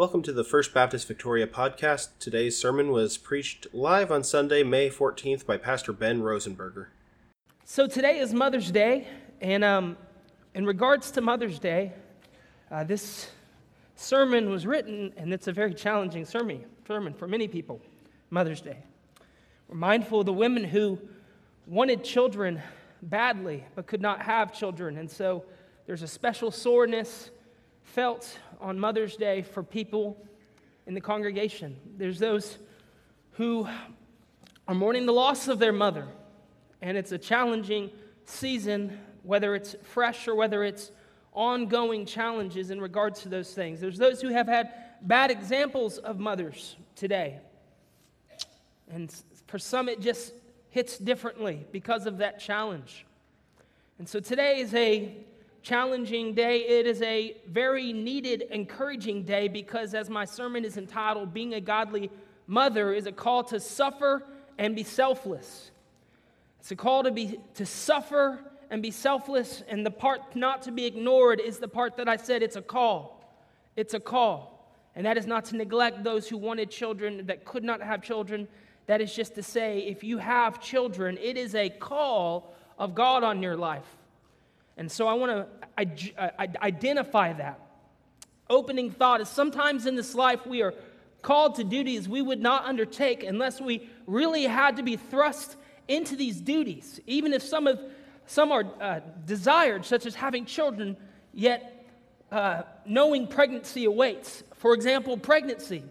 Welcome to the First Baptist Victoria podcast. Today's sermon was preached live on Sunday, May 14th by Pastor Ben Rosenberger. So today is Mother's Day, and um, in regards to Mother's Day, uh, this sermon was written, and it's a very challenging sermon, sermon for many people. Mother's Day. We're mindful of the women who wanted children badly but could not have children, and so there's a special soreness felt on Mother's Day for people in the congregation. There's those who are mourning the loss of their mother, and it's a challenging season, whether it's fresh or whether it's ongoing challenges in regards to those things. There's those who have had bad examples of mothers today. And for some, it just hits differently because of that challenge. And so today is a challenging day. It is a very needed, encouraging day because, as my sermon is entitled, Being a Godly Mother is a call to suffer and be selfless. It's a call to, be, to suffer and be selfless, and the part not to be ignored is the part that I said it's a call. It's a call. And that is not to neglect those who wanted children that could not have children. That is just to say, if you have children, it is a call of God on your life. And so I want to identify that. Opening thought is sometimes in this life we are called to duties we would not undertake unless we really had to be thrust into these duties, even if some, of, some are uh, desired, such as having children, yet uh, knowing pregnancy awaits. For example, pregnancy.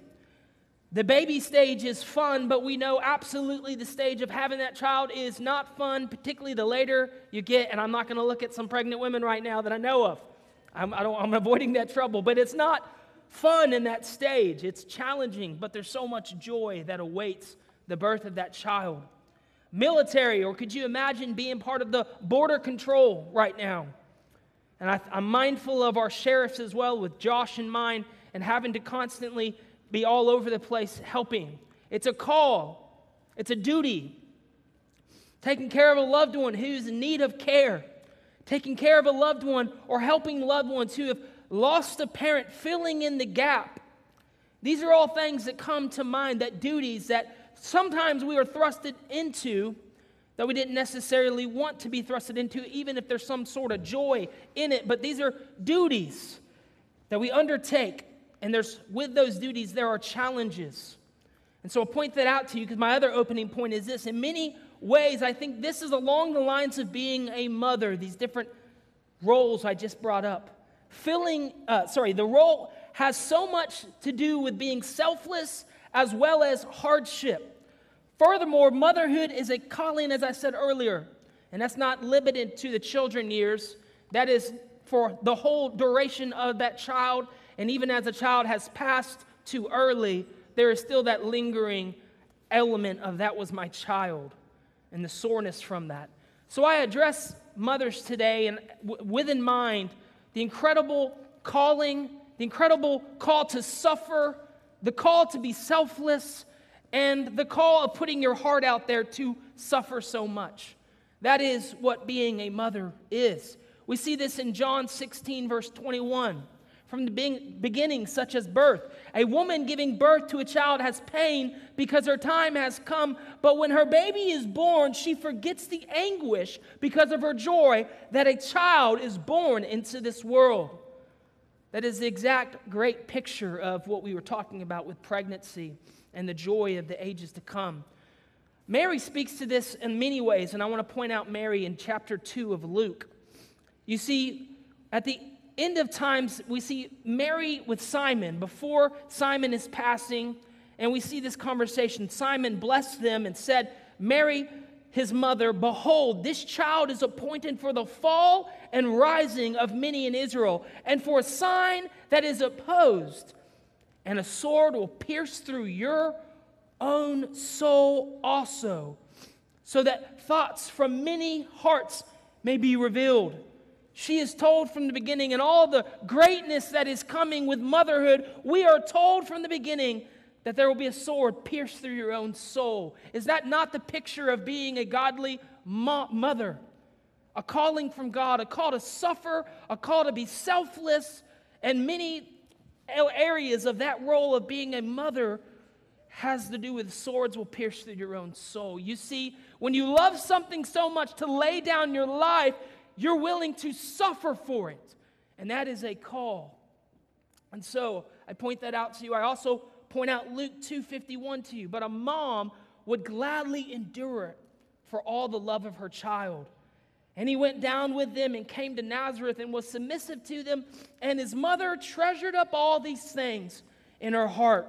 The baby stage is fun, but we know absolutely the stage of having that child is not fun, particularly the later you get. And I'm not going to look at some pregnant women right now that I know of. I'm, I am avoiding that trouble, but it's not fun in that stage. It's challenging, but there's so much joy that awaits the birth of that child. Military, or could you imagine being part of the border control right now? And I, I'm mindful of our sheriffs as well, with Josh in mind, and having to constantly be all over the place helping. It's a call, it's a duty. Taking care of a loved one who's in need of care, taking care of a loved one, or helping loved ones who have lost a parent, filling in the gap. These are all things that come to mind, that duties that sometimes we are thrusted into that we didn't necessarily want to be thrusted into, even if there's some sort of joy in it. But these are duties that we undertake and there's with those duties there are challenges. And so I'll point that out to you because my other opening point is this. In many ways, I think this is along the lines of being a mother, these different roles I just brought up. Filling, uh, sorry, the role has so much to do with being selfless as well as hardship. Furthermore, motherhood is a calling, as I said earlier, and that's not limited to the children years. That is for the whole duration of that child and even as a child has passed too early, there is still that lingering element of that was my child and the soreness from that. So I address mothers today and w- with in mind the incredible calling, the incredible call to suffer, the call to be selfless, and the call of putting your heart out there to suffer so much. That is what being a mother is. We see this in John 16, verse 21 from the beginning, such as birth. A woman giving birth to a child has pain because her time has come, but when her baby is born, she forgets the anguish because of her joy that a child is born into this world. That is the exact great picture of what we were talking about with pregnancy and the joy of the ages to come. Mary speaks to this in many ways, and I want to point out Mary in chapter 2 of Luke. You see, at the end of times, we see Mary with Simon before Simon is passing, and we see this conversation. Simon blessed them and said, Mary, his mother, Behold, this child is appointed for the fall and rising of many in Israel, and for a sign that is opposed, and a sword will pierce through your own soul also, so that thoughts from many hearts may be revealed. She is told from the beginning, and all the greatness that is coming with motherhood, we are told from the beginning that there will be a sword pierced through your own soul. Is that not the picture of being a godly mo- mother? A calling from God, a call to suffer, a call to be selfless, and many areas of that role of being a mother has to do with swords will pierce through your own soul. You see, when you love something so much to lay down your life, you're willing to suffer for it. And that is a call. And so I point that out to you. I also point out Luke 2:51 to you. But a mom would gladly endure it for all the love of her child. And he went down with them and came to Nazareth and was submissive to them. And his mother treasured up all these things in her heart.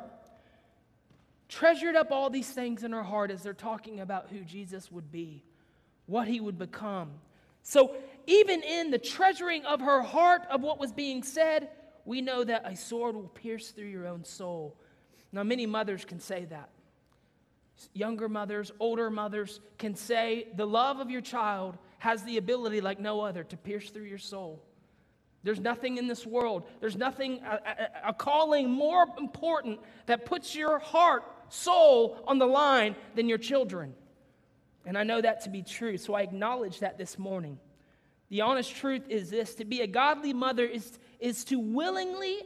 Treasured up all these things in her heart as they're talking about who Jesus would be, what he would become. So, even in the treasuring of her heart of what was being said, we know that a sword will pierce through your own soul. Now, many mothers can say that. Younger mothers, older mothers can say the love of your child has the ability, like no other, to pierce through your soul. There's nothing in this world, there's nothing, a, a, a, calling more important that puts your heart, soul on the line than your children. And I know that to be true, so I acknowledge that this morning. The honest truth is this to be a godly mother is, is to willingly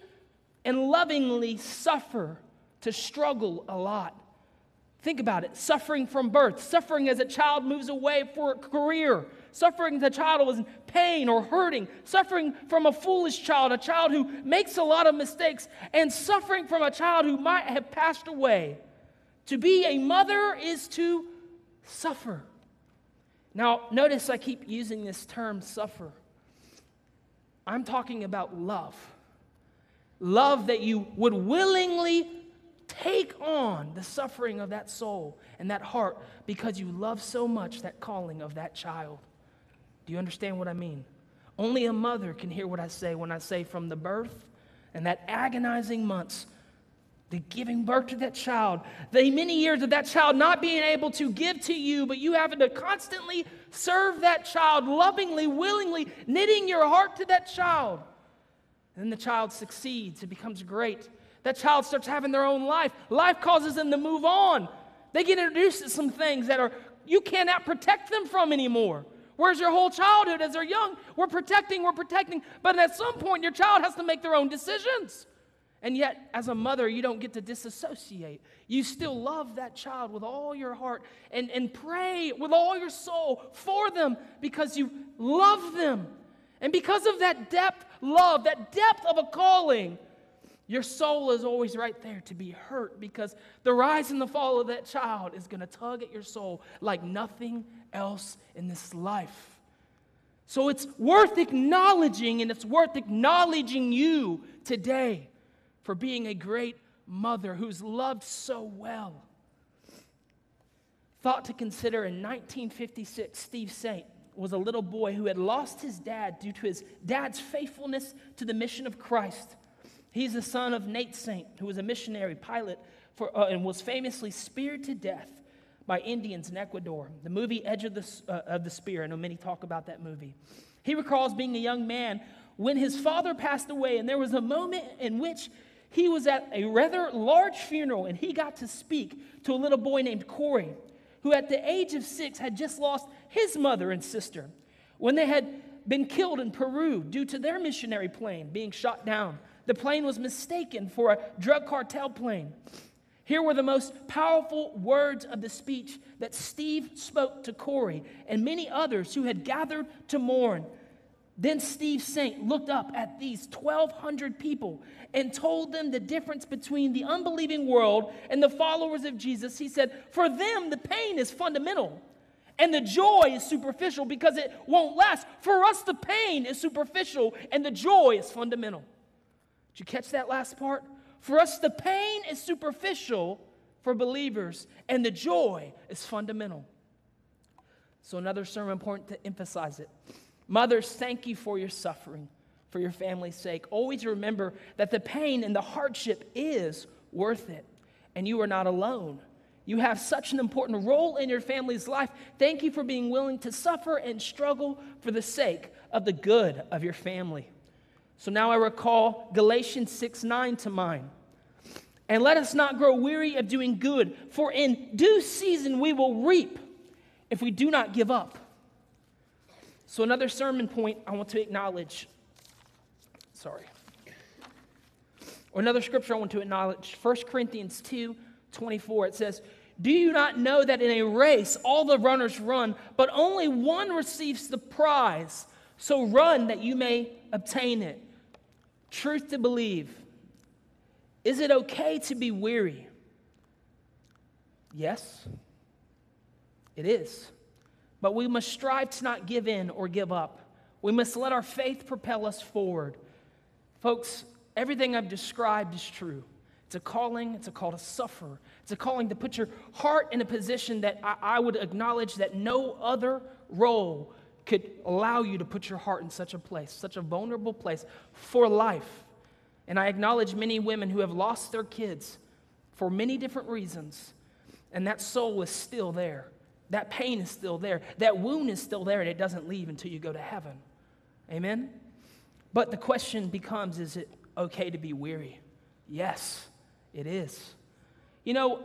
and lovingly suffer, to struggle a lot. Think about it suffering from birth, suffering as a child moves away for a career, suffering a child was in pain or hurting, suffering from a foolish child, a child who makes a lot of mistakes, and suffering from a child who might have passed away. To be a mother is to suffer. Now, notice I keep using this term suffer. I'm talking about love. Love that you would willingly take on the suffering of that soul and that heart because you love so much that calling of that child. Do you understand what I mean? Only a mother can hear what I say when I say from the birth and that agonizing months, the giving birth to that child, the many years of that child not being able to give to you, but you having to constantly serve that child lovingly, willingly, knitting your heart to that child. And then the child succeeds, it becomes great. That child starts having their own life. Life causes them to move on. They get introduced to some things that are you cannot protect them from anymore. Where's your whole childhood as they're young? We're protecting, we're protecting. But at some point, your child has to make their own decisions. And yet, as a mother, you don't get to disassociate. You still love that child with all your heart and, and pray with all your soul for them because you love them. And because of that depth love, that depth of a calling, your soul is always right there to be hurt because the rise and the fall of that child is going to tug at your soul like nothing else in this life. So it's worth acknowledging, and it's worth acknowledging you today for being a great mother who's loved so well. Thought to consider in 1956, Steve Saint was a little boy who had lost his dad due to his dad's faithfulness to the mission of Christ. He's the son of Nate Saint, who was a missionary pilot for, uh, and was famously speared to death by Indians in Ecuador. The movie End of the, uh, of the Spear, I know many talk about that movie. He recalls being a young man when his father passed away, and there was a moment in which he was at a rather large funeral and he got to speak to a little boy named Corey, who at the age of six had just lost his mother and sister when they had been killed in Peru due to their missionary plane being shot down. The plane was mistaken for a drug cartel plane. Here were the most powerful words of the speech that Steve spoke to Corey and many others who had gathered to mourn. Then Steve Saint looked up at these 1,200 people and told them the difference between the unbelieving world and the followers of Jesus. He said, For them, the pain is fundamental and the joy is superficial because it won't last. For us, the pain is superficial and the joy is fundamental. Did you catch that last part? For us, the pain is superficial for believers, and the joy is fundamental. So, another sermon point to emphasize it. Mothers, thank you for your suffering for your family's sake. Always remember that the pain and the hardship is worth it, and you are not alone. You have such an important role in your family's life. Thank you for being willing to suffer and struggle for the sake of the good of your family. So now I recall Galatians 6 9 to mind. And let us not grow weary of doing good, for in due season we will reap if we do not give up. So, another sermon point I want to acknowledge. Sorry. Or another scripture I want to acknowledge 1 Corinthians 2 24. It says, Do you not know that in a race all the runners run, but only one receives the prize? So run that you may obtain it. Truth to believe. Is it okay to be weary? Yes, it is. But we must strive to not give in or give up. We must let our faith propel us forward. Folks, everything I've described is true. It's a calling, it's a call to suffer. It's a calling to put your heart in a position that I, I would acknowledge that no other role could allow you to put your heart in such a place, such a vulnerable place for life. And I acknowledge many women who have lost their kids for many different reasons, and that soul is still there. That pain is still there. That wound is still there, and it doesn't leave until you go to heaven. Amen? But the question becomes is it okay to be weary? Yes, it is. You know,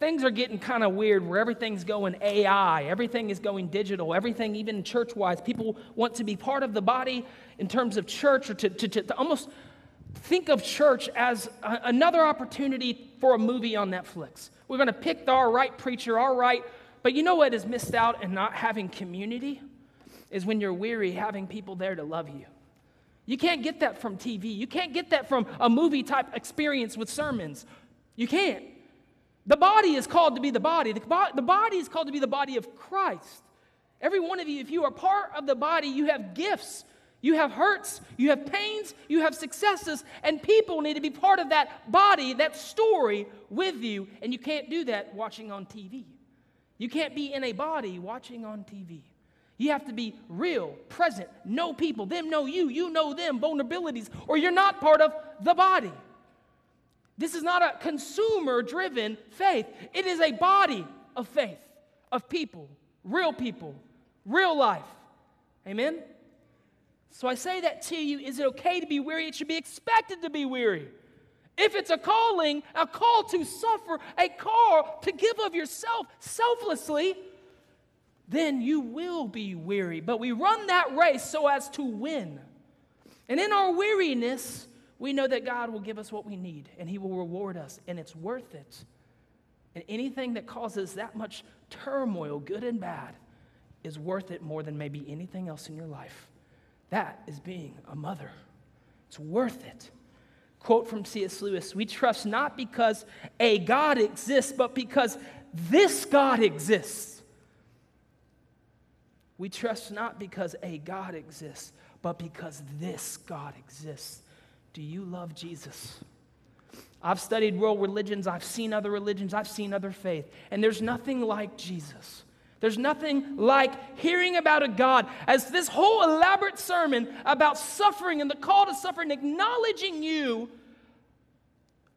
things are getting kind of weird where everything's going AI, everything is going digital, everything, even church wise. People want to be part of the body in terms of church or to, to, to almost think of church as a, another opportunity for a movie on Netflix. We're going to pick our right preacher, our right. But you know what is missed out in not having community? Is when you're weary, having people there to love you. You can't get that from TV. You can't get that from a movie type experience with sermons. You can't. The body is called to be the body. The, bo- the body is called to be the body of Christ. Every one of you, if you are part of the body, you have gifts, you have hurts, you have pains, you have successes, and people need to be part of that body, that story with you. And you can't do that watching on TV. You can't be in a body watching on TV. You have to be real, present, know people, them know you, you know them, vulnerabilities, or you're not part of the body. This is not a consumer driven faith, it is a body of faith, of people, real people, real life. Amen? So I say that to you is it okay to be weary? It should be expected to be weary. If it's a calling, a call to suffer, a call to give of yourself selflessly, then you will be weary. But we run that race so as to win. And in our weariness, we know that God will give us what we need and He will reward us, and it's worth it. And anything that causes that much turmoil, good and bad, is worth it more than maybe anything else in your life. That is being a mother. It's worth it. Quote from C.S. Lewis We trust not because a God exists, but because this God exists. We trust not because a God exists, but because this God exists. Do you love Jesus? I've studied world religions, I've seen other religions, I've seen other faith, and there's nothing like Jesus. There's nothing like hearing about a God as this whole elaborate sermon about suffering and the call to suffer and acknowledging you.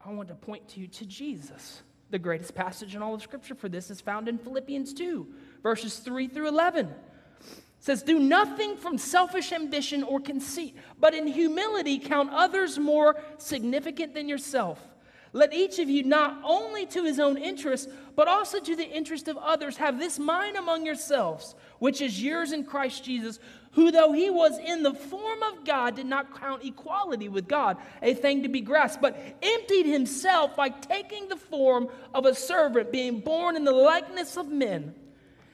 I want to point to you to Jesus. The greatest passage in all of Scripture for this is found in Philippians 2, verses 3 through 11 says, Do nothing from selfish ambition or conceit, but in humility count others more significant than yourself. Let each of you not only to his own interest, but also to the interest of others have this mind among yourselves, which is yours in Christ Jesus, who, though he was in the form of God, did not count equality with God a thing to be grasped, but emptied himself by taking the form of a servant, being born in the likeness of men.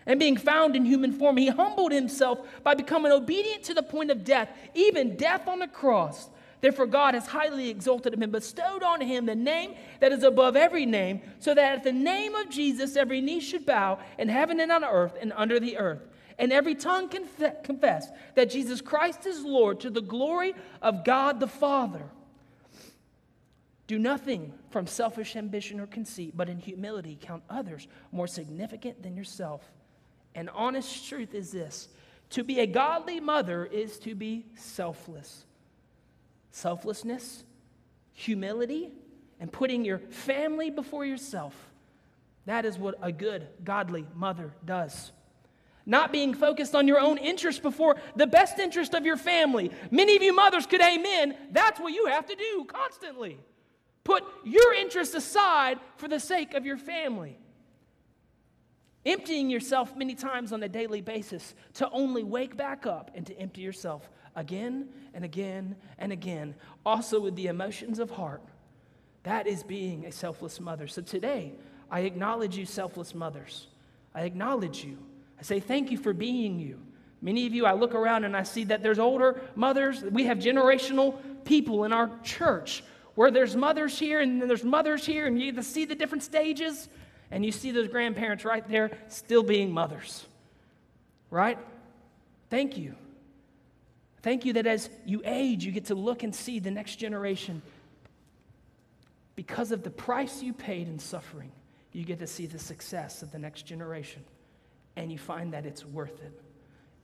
And being found in human form, he humbled himself by becoming obedient to the point of death, even death on the cross. Therefore, God has highly exalted him and bestowed on him the name that is above every name, so that at the name of Jesus every knee should bow in heaven and on earth and under the earth, and every tongue conf- confess that Jesus Christ is Lord to the glory of God the Father. Do nothing from selfish ambition or conceit, but in humility count others more significant than yourself. And honest truth is this to be a godly mother is to be selfless selflessness, humility, and putting your family before yourself. That is what a good, godly mother does. Not being focused on your own interest before the best interest of your family. Many of you mothers could amen. That's what you have to do constantly. Put your interests aside for the sake of your family. Emptying yourself many times on a daily basis to only wake back up and to empty yourself again and again and again, also with the emotions of heart That is being a selfless mother. So today, I acknowledge you, selfless mothers. I acknowledge you. I say thank you for being you. Many of you, I look around and I see that there's older mothers. We have generational people in our church where there's mothers here and then there's mothers here, and you see the different stages, and you see those grandparents right there still being mothers. Right? Thank you. Thank you that as you age, you get to look and see the next generation. Because of the price you paid in suffering, you get to see the success of the next generation. And you find that it's worth it.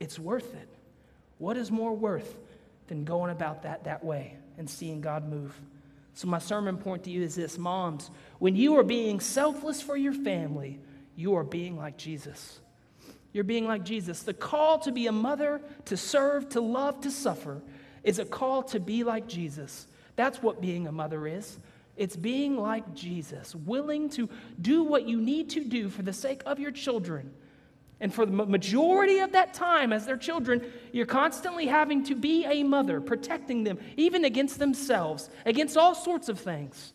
It's worth it. What is more worth than going about that that way and seeing God move? So, my sermon point to you is this Moms, when you are being selfless for your family, you are being like Jesus. You're being like Jesus. The call to be a mother, to serve, to love, to suffer is a call to be like Jesus. That's what being a mother is. It's being like Jesus, willing to do what you need to do for the sake of your children. And for the majority of that time, as their children, you're constantly having to be a mother, protecting them, even against themselves, against all sorts of things.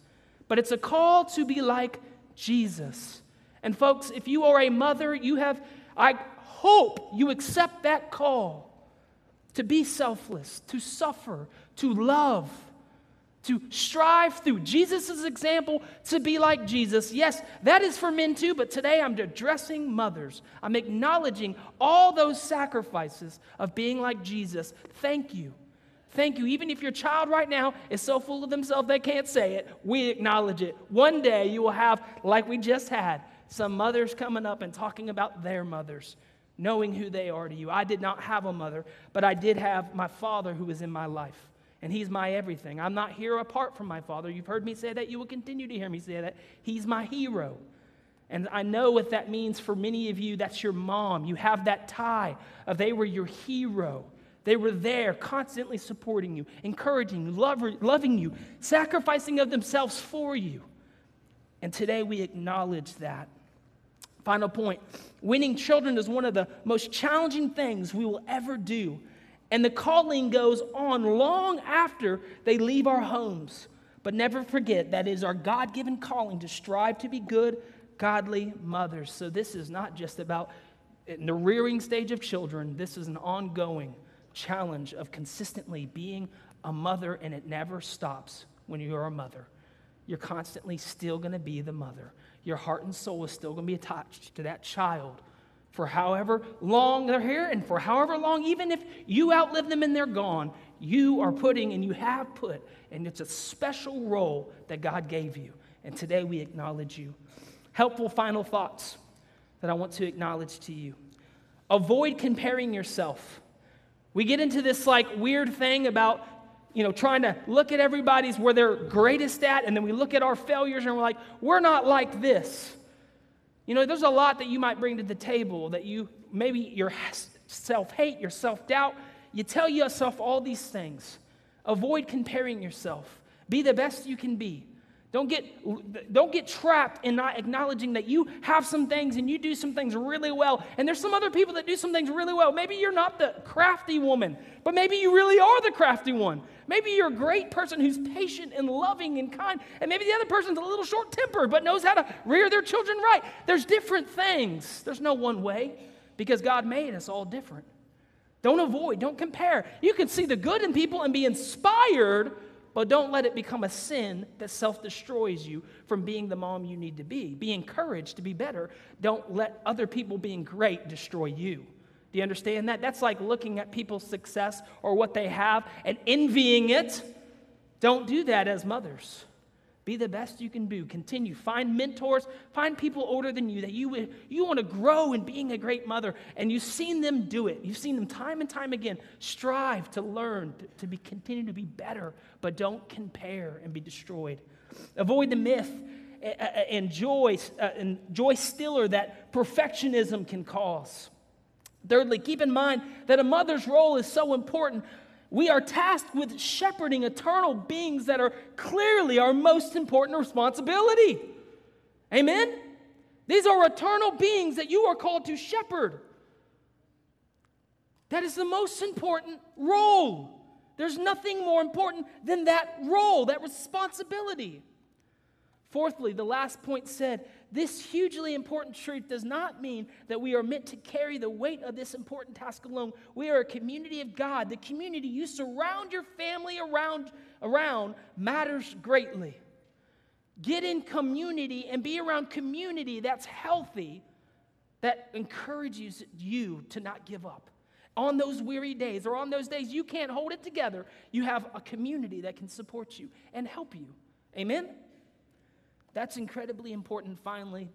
But it's a call to be like Jesus. And folks, if you are a mother, you have I hope you accept that call to be selfless, to suffer, to love, to strive through Jesus' example to be like Jesus. Yes, that is for men too, but today I'm addressing mothers. I'm acknowledging all those sacrifices of being like Jesus. Thank you. Thank you. Even if your child right now is so full of themselves they can't say it, we acknowledge it. One day you will have, like we just had, some mothers coming up and talking about their mothers, knowing who they are to you. I did not have a mother, but I did have my father who was in my life. And he's my everything. I'm not here apart from my father. You've heard me say that. You will continue to hear me say that. He's my hero. And I know what that means for many of you. That's your mom. You have that tie of they were your hero. They were there, constantly supporting you, encouraging you, loving you, sacrificing of themselves for you. And today we acknowledge that. Final point winning children is one of the most challenging things we will ever do. And the calling goes on long after they leave our homes. But never forget that is our God given calling to strive to be good, godly mothers. So this is not just about the rearing stage of children, this is an ongoing challenge of consistently being a mother, and it never stops when you're a mother. You're constantly still going to be the mother your heart and soul is still going to be attached to that child for however long they're here and for however long, even if you outlive them and they're gone, you are putting and you have put, and it's a special role that God gave you. And today we acknowledge you. Helpful final thoughts that I want to acknowledge to you. Avoid comparing yourself. We get into this like weird thing about you know, trying to look at everybody's where they're greatest at, and then we look at our failures and we're like, we're not like this. You know, there's a lot that you might bring to the table that you maybe your self hate, your self doubt. You tell yourself all these things. Avoid comparing yourself. Be the best you can be. Don't get, don't get trapped in not acknowledging that you have some things and you do some things really well. And there's some other people that do some things really well. Maybe you're not the crafty woman, but maybe you really are the crafty one. Maybe you're a great person who's patient and loving and kind. And maybe the other person's a little short tempered, but knows how to rear their children right. There's different things. There's no one way because God made us all different. Don't avoid, don't compare. You can see the good in people and be inspired but don't let it become a sin that self destroys you from being the mom you need to be. Be encouraged to be better. Don't let other people being great destroy you. Do you understand that? That's like looking at people's success or what they have and envying it. Don't do that as mothers. Be the best you can do. Continue. Find mentors. Find people older than you that you, you want to grow in being a great mother. And you've seen them do it. You've seen them time and time again. Strive to learn, to, be, continue to be better, but don't compare and be destroyed. Avoid the myth and joy, uh, and joy stiller that perfectionism can cause. Thirdly, keep in mind that a mother's role is so important we are tasked with shepherding eternal beings that are clearly our most important responsibility. Amen? These are eternal beings that you are called to shepherd. That is the most important role. There's nothing more important than that role, that responsibility. Fourthly, the last point said this hugely important truth does not mean that we are meant to carry the weight of this important task alone. We are a community of God. The community you surround your family around, around matters greatly. Get in community and be around community that's healthy, that encourages you to not give up. On those weary days or on those days you can't hold it together, you have a community that can support you and help you. Amen? That's incredibly important. Finally,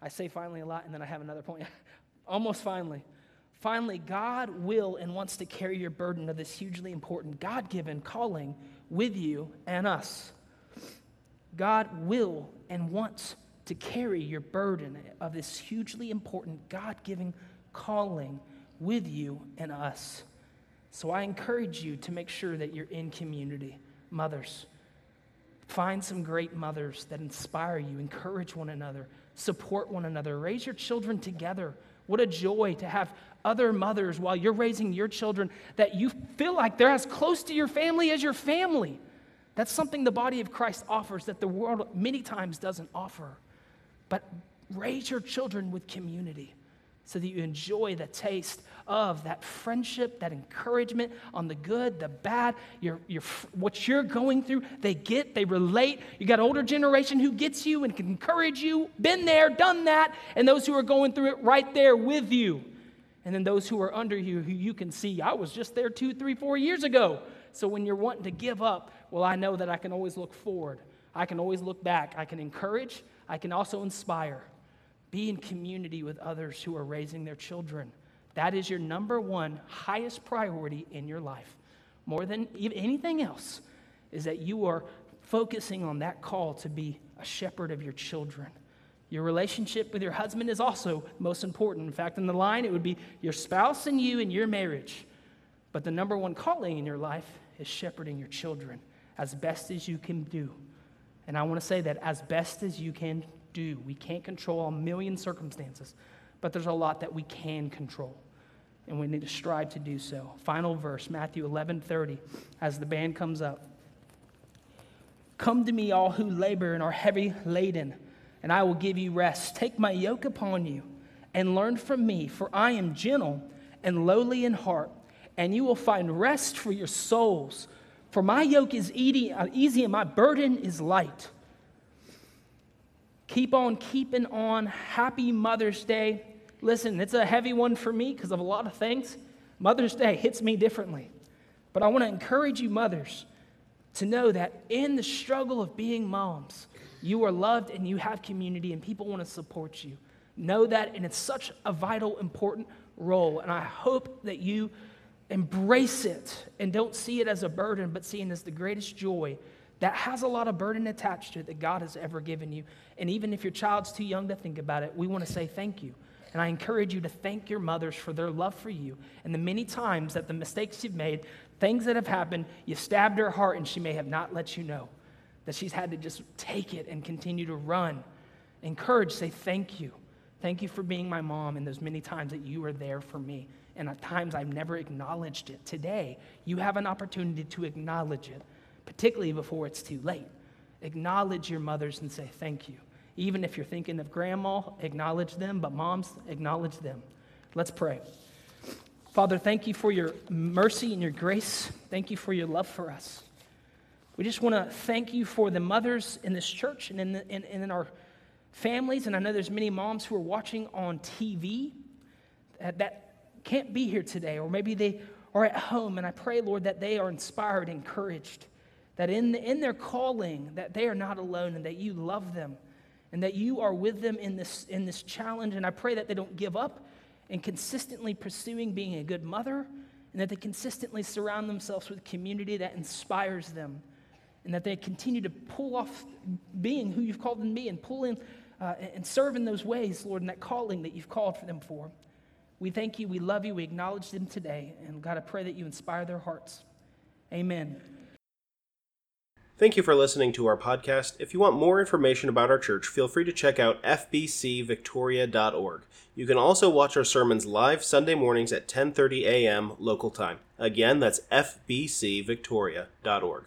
I say finally a lot and then I have another point. Almost finally. Finally, God will and wants to carry your burden of this hugely important God given calling with you and us. God will and wants to carry your burden of this hugely important God given calling with you and us. So I encourage you to make sure that you're in community. Mothers, find some great mothers that inspire you, encourage one another, support one another, raise your children together. What a joy to have other mothers while you're raising your children that you feel like they're as close to your family as your family. That's something the body of Christ offers that the world many times doesn't offer. But raise your children with community so that you enjoy the taste of that friendship, that encouragement on the good, the bad, your, your, what you're going through. They get, they relate. You got older generation who gets you and can encourage you, been there, done that, and those who are going through it right there with you. And then those who are under you who you can see, I was just there two, three, four years ago. So when you're wanting to give up, well, I know that I can always look forward. I can always look back. I can encourage. I can also inspire. Be in community with others who are raising their children. That is your number one highest priority in your life. More than anything else, is that you are focusing on that call to be a shepherd of your children. Your relationship with your husband is also most important. In fact, in the line, it would be your spouse and you and your marriage. But the number one calling in your life is shepherding your children as best as you can do. And I want to say that as best as you can do. We can't control a million circumstances, but there's a lot that we can control. And we need to strive to do so. Final verse, Matthew 11 30, as the band comes up. Come to me, all who labor and are heavy laden, and I will give you rest. Take my yoke upon you and learn from me, for I am gentle and lowly in heart, and you will find rest for your souls. For my yoke is easy uh, and my burden is light. Keep on keeping on. Happy Mother's Day. Listen, it's a heavy one for me because of a lot of things. Mother's Day hits me differently. But I want to encourage you, mothers, to know that in the struggle of being moms, you are loved and you have community and people want to support you. Know that, and it's such a vital, important role. And I hope that you embrace it and don't see it as a burden, but see it as the greatest joy that has a lot of burden attached to it that God has ever given you. And even if your child's too young to think about it, we want to say thank you. And I encourage you to thank your mothers for their love for you and the many times that the mistakes you've made, things that have happened, you stabbed her heart and she may have not let you know. That she's had to just take it and continue to run. Encourage, say thank you. Thank you for being my mom and those many times that you were there for me. And at times I've never acknowledged it. Today, you have an opportunity to acknowledge it particularly before it's too late. Acknowledge your mothers and say thank you. Even if you're thinking of grandma, acknowledge them, but moms, acknowledge them. Let's pray. Father, thank you for your mercy and your grace. Thank you for your love for us. We just want to thank you for the mothers in this church and in, the, in, in our families. And I know there's many moms who are watching on TV that, that can't be here today, or maybe they are at home. And I pray, Lord, that they are inspired, encouraged that in, the, in their calling that they are not alone and that you love them and that you are with them in this, in this challenge. And i pray that they don't give up in consistently pursuing being a good mother and that they consistently surround themselves with community that inspires them and that they continue to pull off being who you've called them to be and pull in uh, and serve in those ways lord in that calling that you've called for them for. We thank you. We love you. We acknowledge them today. And god i pray that you inspire their hearts. Amen Thank you for listening to our podcast. If you want more information about our church, feel free to check out fbcvictoria.org. You can also watch our sermons live Sunday mornings at 10:30 a.m. local time. Again, that's fbcvictoria.org.